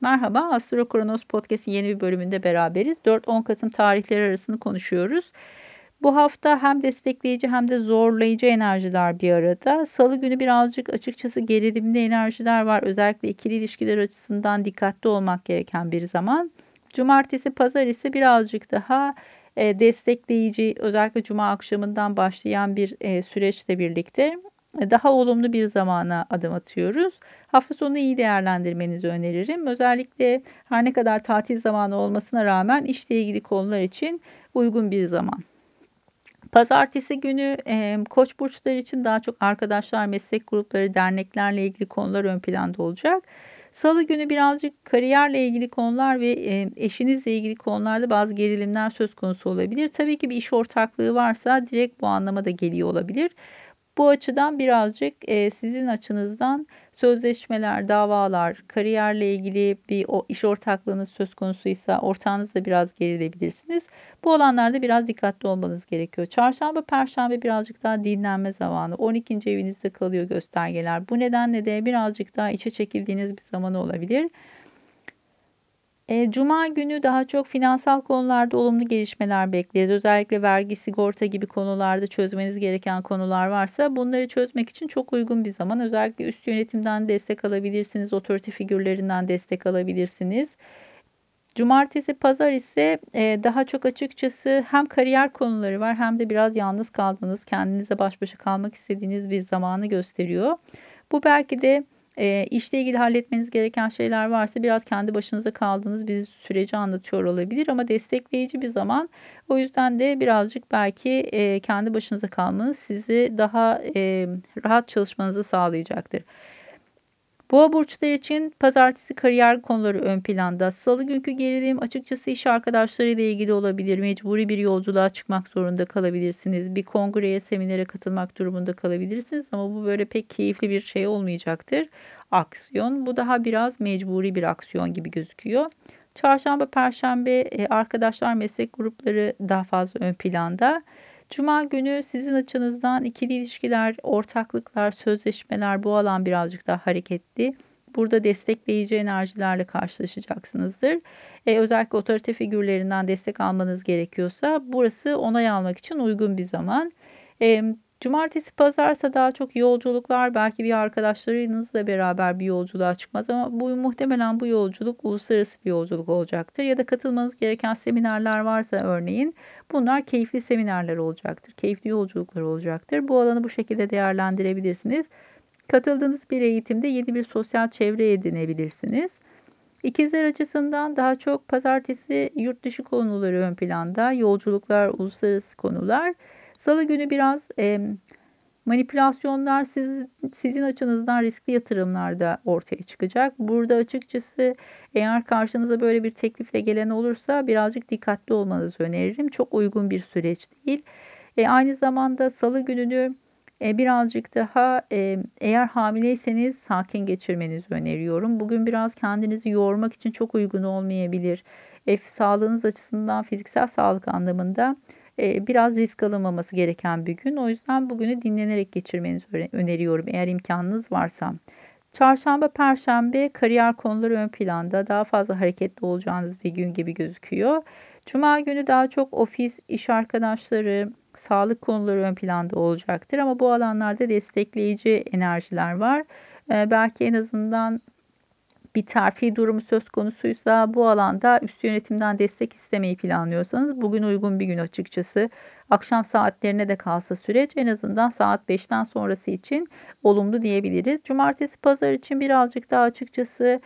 Merhaba, Astro Kronos Podcast'in yeni bir bölümünde beraberiz. 4-10 Kasım tarihleri arasını konuşuyoruz. Bu hafta hem destekleyici hem de zorlayıcı enerjiler bir arada. Salı günü birazcık açıkçası gerilimli enerjiler var. Özellikle ikili ilişkiler açısından dikkatli olmak gereken bir zaman. Cumartesi, pazar ise birazcık daha e, destekleyici, özellikle cuma akşamından başlayan bir e, süreçle birlikte daha olumlu bir zamana adım atıyoruz. Hafta sonu iyi değerlendirmenizi öneririm. Özellikle her ne kadar tatil zamanı olmasına rağmen işle ilgili konular için uygun bir zaman. Pazartesi günü e, koç burçları için daha çok arkadaşlar, meslek grupları, derneklerle ilgili konular ön planda olacak. Salı günü birazcık kariyerle ilgili konular ve e, eşinizle ilgili konularda bazı gerilimler söz konusu olabilir. Tabii ki bir iş ortaklığı varsa direkt bu anlama da geliyor olabilir. Bu açıdan birazcık e, sizin açınızdan sözleşmeler, davalar, kariyerle ilgili bir o iş ortaklığınız söz konusuysa ortağınızla biraz gerilebilirsiniz. Bu alanlarda biraz dikkatli olmanız gerekiyor. Çarşamba, perşembe birazcık daha dinlenme zamanı. 12. evinizde kalıyor göstergeler. Bu nedenle de birazcık daha içe çekildiğiniz bir zaman olabilir. E, Cuma günü daha çok finansal konularda olumlu gelişmeler bekleriz. Özellikle vergi, sigorta gibi konularda çözmeniz gereken konular varsa bunları çözmek için çok uygun bir zaman. Özellikle üst yönetimden destek alabilirsiniz, otorite figürlerinden destek alabilirsiniz. Cumartesi, pazar ise e, daha çok açıkçası hem kariyer konuları var hem de biraz yalnız kaldığınız, kendinize baş başa kalmak istediğiniz bir zamanı gösteriyor. Bu belki de e, işle ilgili halletmeniz gereken şeyler varsa biraz kendi başınıza kaldığınız bir süreci anlatıyor olabilir ama destekleyici bir zaman. O yüzden de birazcık belki e, kendi başınıza kalmanız sizi daha e, rahat çalışmanızı sağlayacaktır. Boğa burçları için pazartesi kariyer konuları ön planda. Salı günkü gerilim açıkçası iş arkadaşlarıyla ilgili olabilir. Mecburi bir yolculuğa çıkmak zorunda kalabilirsiniz. Bir kongreye, seminere katılmak durumunda kalabilirsiniz ama bu böyle pek keyifli bir şey olmayacaktır. Aksiyon. Bu daha biraz mecburi bir aksiyon gibi gözüküyor. Çarşamba, perşembe e, arkadaşlar meslek grupları daha fazla ön planda. Cuma günü sizin açınızdan ikili ilişkiler, ortaklıklar, sözleşmeler bu alan birazcık daha hareketli. Burada destekleyici enerjilerle karşılaşacaksınızdır. Ee, özellikle otorite figürlerinden destek almanız gerekiyorsa burası onay almak için uygun bir zaman. Ee, Cumartesi pazarsa daha çok yolculuklar belki bir arkadaşlarınızla beraber bir yolculuğa çıkmaz ama bu muhtemelen bu yolculuk uluslararası bir yolculuk olacaktır. Ya da katılmanız gereken seminerler varsa örneğin bunlar keyifli seminerler olacaktır. Keyifli yolculuklar olacaktır. Bu alanı bu şekilde değerlendirebilirsiniz. Katıldığınız bir eğitimde yeni bir sosyal çevre edinebilirsiniz. İkizler açısından daha çok pazartesi yurt dışı konuları ön planda, yolculuklar, uluslararası konular. Salı günü biraz e, manipülasyonlar siz, sizin açınızdan riskli yatırımlarda ortaya çıkacak. Burada açıkçası eğer karşınıza böyle bir teklifle gelen olursa birazcık dikkatli olmanızı öneririm. Çok uygun bir süreç değil. E, aynı zamanda salı gününü e, birazcık daha eğer hamileyseniz sakin geçirmenizi öneriyorum. Bugün biraz kendinizi yormak için çok uygun olmayabilir. E, sağlığınız açısından fiziksel sağlık anlamında e, biraz risk alınmaması gereken bir gün. O yüzden bugünü dinlenerek geçirmenizi öneriyorum eğer imkanınız varsa. Çarşamba, perşembe kariyer konuları ön planda. Daha fazla hareketli olacağınız bir gün gibi gözüküyor. Cuma günü daha çok ofis, iş arkadaşları, sağlık konuları ön planda olacaktır. Ama bu alanlarda destekleyici enerjiler var. Ee, belki en azından bir terfi durumu söz konusuysa bu alanda üst yönetimden destek istemeyi planlıyorsanız bugün uygun bir gün açıkçası. Akşam saatlerine de kalsa süreç en azından saat 5'ten sonrası için olumlu diyebiliriz. Cumartesi pazar için birazcık daha açıkçası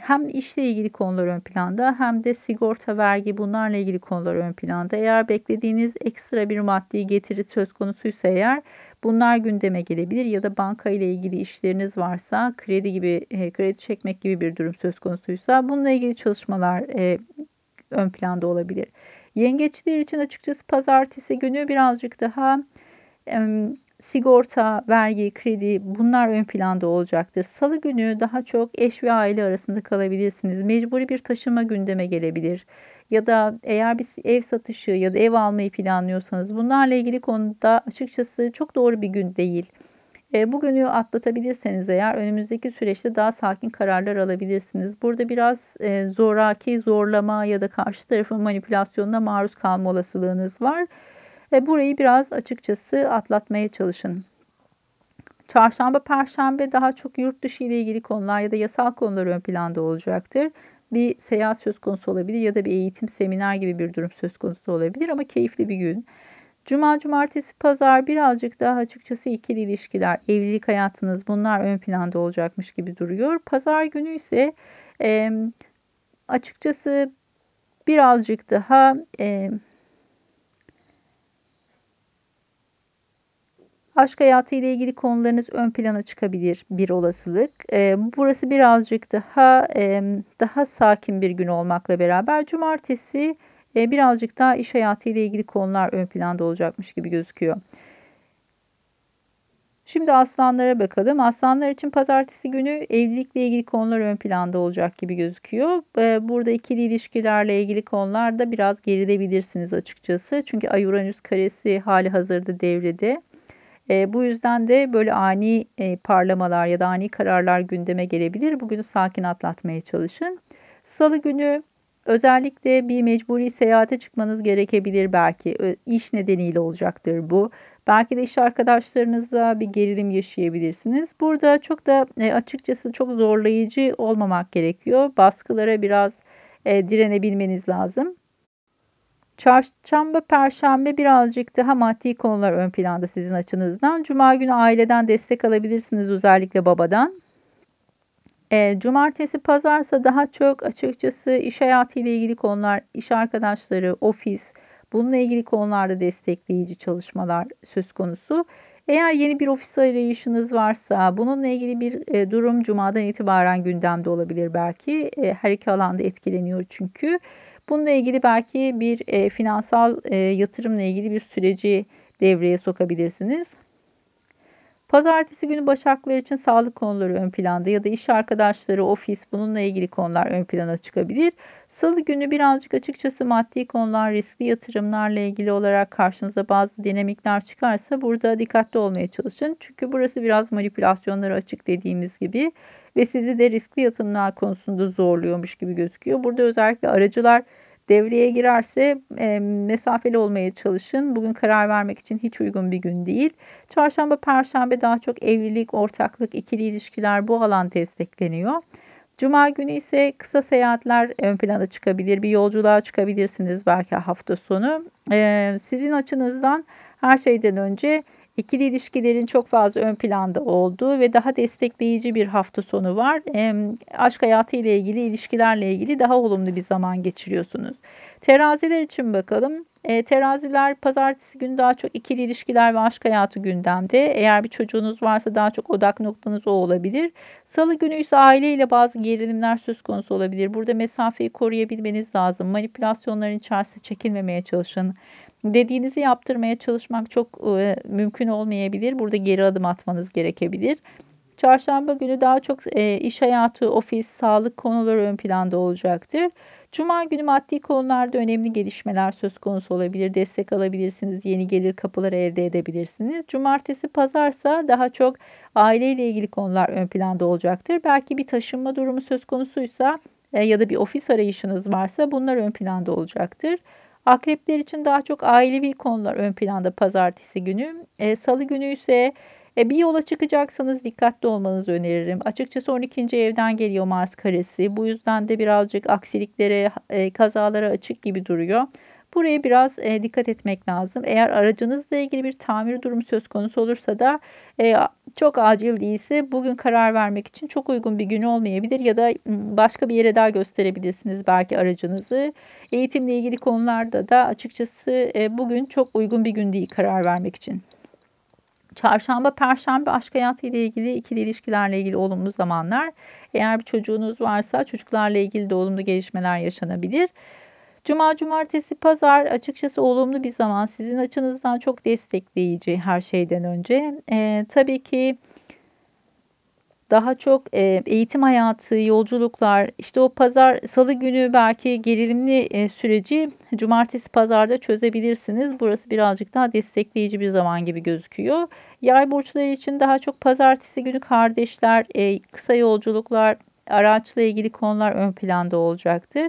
hem işle ilgili konular ön planda hem de sigorta, vergi bunlarla ilgili konular ön planda. Eğer beklediğiniz ekstra bir maddi getiri söz konusuysa eğer bunlar gündeme gelebilir ya da banka ile ilgili işleriniz varsa kredi gibi kredi çekmek gibi bir durum söz konusuysa bununla ilgili çalışmalar ön planda olabilir. Yengeçler için açıkçası pazartesi günü birazcık daha sigorta, vergi, kredi bunlar ön planda olacaktır. Salı günü daha çok eş ve aile arasında kalabilirsiniz. Mecburi bir taşıma gündeme gelebilir. Ya da eğer bir ev satışı ya da ev almayı planlıyorsanız bunlarla ilgili konuda açıkçası çok doğru bir gün değil. E, bugünü atlatabilirseniz eğer önümüzdeki süreçte daha sakin kararlar alabilirsiniz. Burada biraz e, zoraki, zorlama ya da karşı tarafın manipülasyonuna maruz kalma olasılığınız var. E, burayı biraz açıkçası atlatmaya çalışın. Çarşamba, perşembe daha çok yurt dışı ile ilgili konular ya da yasal konular ön planda olacaktır. Bir seyahat söz konusu olabilir ya da bir eğitim, seminer gibi bir durum söz konusu olabilir ama keyifli bir gün. Cuma, cumartesi, pazar birazcık daha açıkçası ikili ilişkiler, evlilik hayatınız bunlar ön planda olacakmış gibi duruyor. Pazar günü ise e, açıkçası birazcık daha e, Aşk hayatı ile ilgili konularınız ön plana çıkabilir bir olasılık. E, burası birazcık daha e, daha sakin bir gün olmakla beraber cumartesi e, birazcık daha iş hayatı ile ilgili konular ön planda olacakmış gibi gözüküyor. Şimdi aslanlara bakalım. Aslanlar için pazartesi günü evlilikle ilgili konular ön planda olacak gibi gözüküyor. Burada ikili ilişkilerle ilgili konularda biraz gerilebilirsiniz açıkçası. Çünkü Ay Uranüs karesi hali hazırda devrede. E, bu yüzden de böyle ani e, parlamalar ya da ani kararlar gündeme gelebilir. Bugünü sakin atlatmaya çalışın. Salı günü özellikle bir mecburi seyahate çıkmanız gerekebilir belki. İş nedeniyle olacaktır bu. Belki de iş arkadaşlarınızla bir gerilim yaşayabilirsiniz. Burada çok da e, açıkçası çok zorlayıcı olmamak gerekiyor. Baskılara biraz e, direnebilmeniz lazım. Çarşamba, perşembe birazcık daha maddi konular ön planda sizin açınızdan. Cuma günü aileden destek alabilirsiniz özellikle babadan. E, cumartesi, pazarsa daha çok açıkçası iş hayatı ile ilgili konular, iş arkadaşları, ofis, bununla ilgili konularda destekleyici çalışmalar söz konusu. Eğer yeni bir ofis arayışınız varsa bununla ilgili bir e, durum cumadan itibaren gündemde olabilir belki. E, her iki alanda etkileniyor çünkü. Bununla ilgili belki bir e, finansal e, yatırımla ilgili bir süreci devreye sokabilirsiniz. Pazartesi günü Başaklar için sağlık konuları ön planda ya da iş arkadaşları, ofis bununla ilgili konular ön plana çıkabilir. Salı günü birazcık açıkçası maddi konular, riskli yatırımlarla ilgili olarak karşınıza bazı dinamikler çıkarsa burada dikkatli olmaya çalışın. Çünkü burası biraz manipülasyonlara açık dediğimiz gibi ve sizi de riskli yatırımlar konusunda zorluyormuş gibi gözüküyor. Burada özellikle aracılar devreye girerse e, mesafeli olmaya çalışın. Bugün karar vermek için hiç uygun bir gün değil. Çarşamba, perşembe daha çok evlilik, ortaklık, ikili ilişkiler bu alan destekleniyor. Cuma günü ise kısa seyahatler ön plana çıkabilir. Bir yolculuğa çıkabilirsiniz belki hafta sonu. Ee, sizin açınızdan her şeyden önce ikili ilişkilerin çok fazla ön planda olduğu ve daha destekleyici bir hafta sonu var. E, aşk hayatı ile ilgili, ilişkilerle ilgili daha olumlu bir zaman geçiriyorsunuz. Teraziler için bakalım. E, teraziler pazartesi günü daha çok ikili ilişkiler ve aşk hayatı gündemde. Eğer bir çocuğunuz varsa daha çok odak noktanız o olabilir. Salı günü ise aileyle bazı gerilimler söz konusu olabilir. Burada mesafeyi koruyabilmeniz lazım. Manipülasyonların içerisine çekilmemeye çalışın. Dediğinizi yaptırmaya çalışmak çok e, mümkün olmayabilir. Burada geri adım atmanız gerekebilir. Çarşamba günü daha çok e, iş hayatı, ofis, sağlık konuları ön planda olacaktır. Cuma günü maddi konularda önemli gelişmeler söz konusu olabilir. Destek alabilirsiniz. Yeni gelir kapıları elde edebilirsiniz. Cumartesi, pazarsa daha çok aileyle ilgili konular ön planda olacaktır. Belki bir taşınma durumu söz konusuysa e, ya da bir ofis arayışınız varsa bunlar ön planda olacaktır. Akrepler için daha çok ailevi konular ön planda pazartesi günü. E, Salı günü ise e, bir yola çıkacaksanız dikkatli olmanızı öneririm. Açıkçası 12. evden geliyor Mars karesi. Bu yüzden de birazcık aksiliklere, e, kazalara açık gibi duruyor. Buraya biraz e, dikkat etmek lazım. Eğer aracınızla ilgili bir tamir durumu söz konusu olursa da e, çok acil değilse bugün karar vermek için çok uygun bir gün olmayabilir ya da başka bir yere daha gösterebilirsiniz belki aracınızı. Eğitimle ilgili konularda da açıkçası e, bugün çok uygun bir gün değil karar vermek için. Çarşamba, perşembe aşk hayatı ile ilgili ikili ilişkilerle ilgili olumlu zamanlar. Eğer bir çocuğunuz varsa çocuklarla ilgili de olumlu gelişmeler yaşanabilir. Cuma, cumartesi, pazar açıkçası olumlu bir zaman. Sizin açınızdan çok destekleyici her şeyden önce. Ee, tabii ki daha çok e, eğitim hayatı, yolculuklar, işte o pazar, salı günü belki gerilimli e, süreci cumartesi pazarda çözebilirsiniz. Burası birazcık daha destekleyici bir zaman gibi gözüküyor. Yay burçları için daha çok pazartesi günü kardeşler, e, kısa yolculuklar, araçla ilgili konular ön planda olacaktır.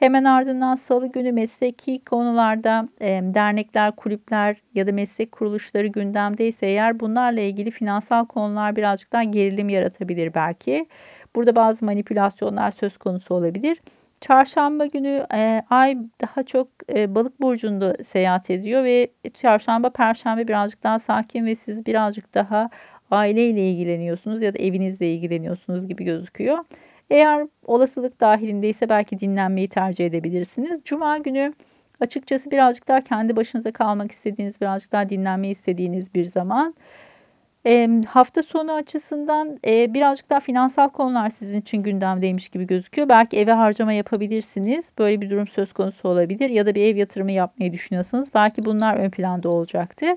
Hemen ardından salı günü mesleki konularda e, dernekler, kulüpler ya da meslek kuruluşları gündemdeyse eğer bunlarla ilgili finansal konular birazcık daha gerilim yaratabilir belki. Burada bazı manipülasyonlar söz konusu olabilir. Çarşamba günü e, ay daha çok e, balık burcunda seyahat ediyor ve çarşamba perşembe birazcık daha sakin ve siz birazcık daha aileyle ilgileniyorsunuz ya da evinizle ilgileniyorsunuz gibi gözüküyor. Eğer olasılık dahilindeyse belki dinlenmeyi tercih edebilirsiniz. Cuma günü açıkçası birazcık daha kendi başınıza kalmak istediğiniz, birazcık daha dinlenmeyi istediğiniz bir zaman. E, hafta sonu açısından e, birazcık daha finansal konular sizin için gündemdeymiş gibi gözüküyor. Belki eve harcama yapabilirsiniz. Böyle bir durum söz konusu olabilir. Ya da bir ev yatırımı yapmayı düşünüyorsanız belki bunlar ön planda olacaktır.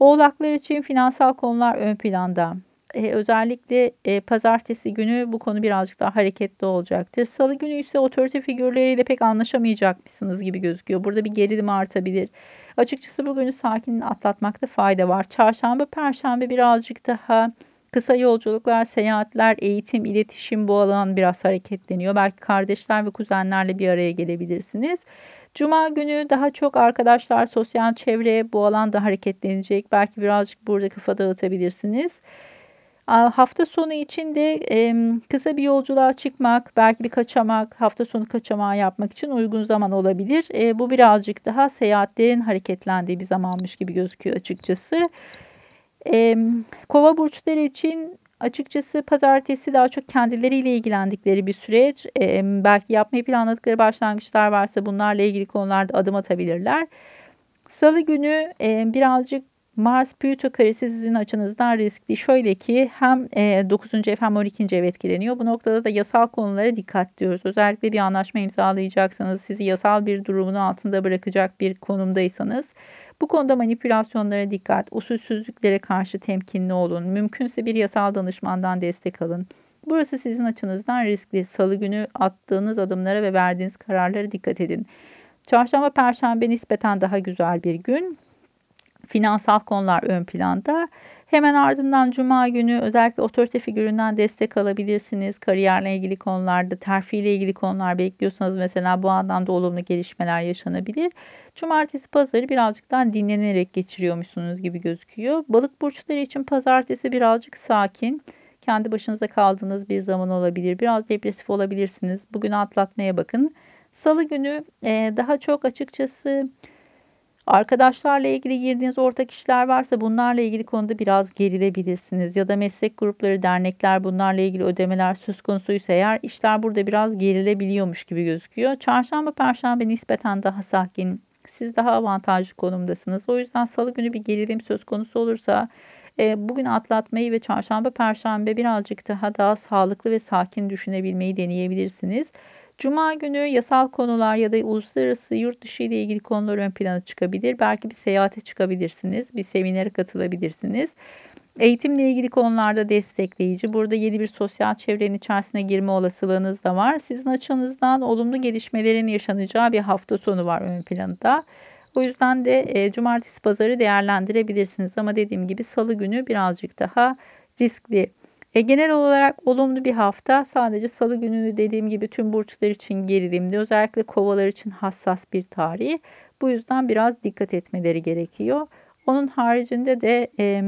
Oğlaklar için finansal konular ön planda. Ee, özellikle e, pazartesi günü bu konu birazcık daha hareketli olacaktır. Salı günü ise otorite figürleriyle pek anlaşamayacakmışsınız gibi gözüküyor. Burada bir gerilim artabilir. Açıkçası bugünü sakin atlatmakta fayda var. Çarşamba, perşembe birazcık daha kısa yolculuklar, seyahatler, eğitim, iletişim bu alan biraz hareketleniyor. Belki kardeşler ve kuzenlerle bir araya gelebilirsiniz. Cuma günü daha çok arkadaşlar, sosyal çevre bu alanda hareketlenecek. Belki birazcık burada kafa dağıtabilirsiniz. Hafta sonu için de kısa bir yolculuğa çıkmak, belki bir kaçamak, hafta sonu kaçamağı yapmak için uygun zaman olabilir. E, bu birazcık daha seyahatlerin hareketlendiği bir zamanmış gibi gözüküyor açıkçası. Kova burçları için açıkçası pazartesi daha çok kendileriyle ilgilendikleri bir süreç. Belki yapmayı planladıkları başlangıçlar varsa bunlarla ilgili konularda adım atabilirler. Salı günü birazcık Mars Plüto karesi sizin açınızdan riskli. Şöyle ki hem 9. E, ev hem 12. ev etkileniyor. Bu noktada da yasal konulara dikkat diyoruz. Özellikle bir anlaşma imzalayacaksanız, sizi yasal bir durumun altında bırakacak bir konumdaysanız bu konuda manipülasyonlara dikkat, usulsüzlüklere karşı temkinli olun. Mümkünse bir yasal danışmandan destek alın. Burası sizin açınızdan riskli. Salı günü attığınız adımlara ve verdiğiniz kararlara dikkat edin. Çarşamba, perşembe nispeten daha güzel bir gün finansal konular ön planda. Hemen ardından Cuma günü özellikle otorite figüründen destek alabilirsiniz. Kariyerle ilgili konularda, terfi ile ilgili konular bekliyorsanız mesela bu anlamda olumlu gelişmeler yaşanabilir. Cumartesi, pazarı birazcık daha dinlenerek geçiriyormuşsunuz gibi gözüküyor. Balık burçları için pazartesi birazcık sakin. Kendi başınıza kaldığınız bir zaman olabilir. Biraz depresif olabilirsiniz. Bugün atlatmaya bakın. Salı günü daha çok açıkçası Arkadaşlarla ilgili girdiğiniz ortak işler varsa bunlarla ilgili konuda biraz gerilebilirsiniz. Ya da meslek grupları, dernekler bunlarla ilgili ödemeler söz konusuysa eğer işler burada biraz gerilebiliyormuş gibi gözüküyor. Çarşamba, perşembe nispeten daha sakin. Siz daha avantajlı konumdasınız. O yüzden salı günü bir gerilim söz konusu olursa e, bugün atlatmayı ve çarşamba, perşembe birazcık daha daha sağlıklı ve sakin düşünebilmeyi deneyebilirsiniz. Cuma günü yasal konular ya da uluslararası yurt dışı ile ilgili konular ön plana çıkabilir. Belki bir seyahate çıkabilirsiniz, bir seminere katılabilirsiniz. Eğitimle ilgili konularda destekleyici. Burada yeni bir sosyal çevrenin içerisine girme olasılığınız da var. Sizin açınızdan olumlu gelişmelerin yaşanacağı bir hafta sonu var ön planda. O yüzden de e, cumartesi pazarı değerlendirebilirsiniz. Ama dediğim gibi salı günü birazcık daha riskli. E, genel olarak olumlu bir hafta. Sadece salı gününü dediğim gibi tüm burçlar için gerilimli. Özellikle kovalar için hassas bir tarih. Bu yüzden biraz dikkat etmeleri gerekiyor. Onun haricinde de e,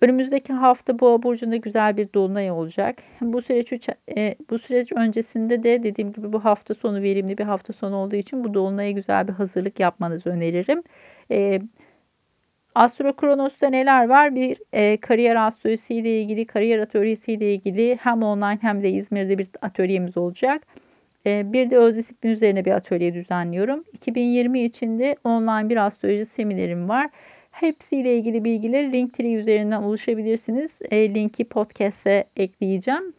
önümüzdeki hafta Boğa burcunda güzel bir dolunay olacak. Bu süreç e, bu süreç öncesinde de dediğim gibi bu hafta sonu verimli bir hafta sonu olduğu için bu dolunaya güzel bir hazırlık yapmanızı öneririm. E, Astro Kronos'ta neler var? Bir e, kariyer astrolojisi ile ilgili, kariyer atölyesi ile ilgili hem online hem de İzmir'de bir atölyemiz olacak. E, bir de öz disiplin üzerine bir atölye düzenliyorum. 2020 içinde online bir astroloji seminerim var. Hepsiyle ilgili bilgileri Linktree üzerinden ulaşabilirsiniz. E, linki podcast'e ekleyeceğim.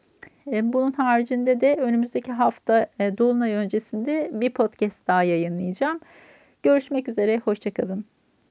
E, bunun haricinde de önümüzdeki hafta e, Dolunay öncesinde bir podcast daha yayınlayacağım. Görüşmek üzere, hoşçakalın.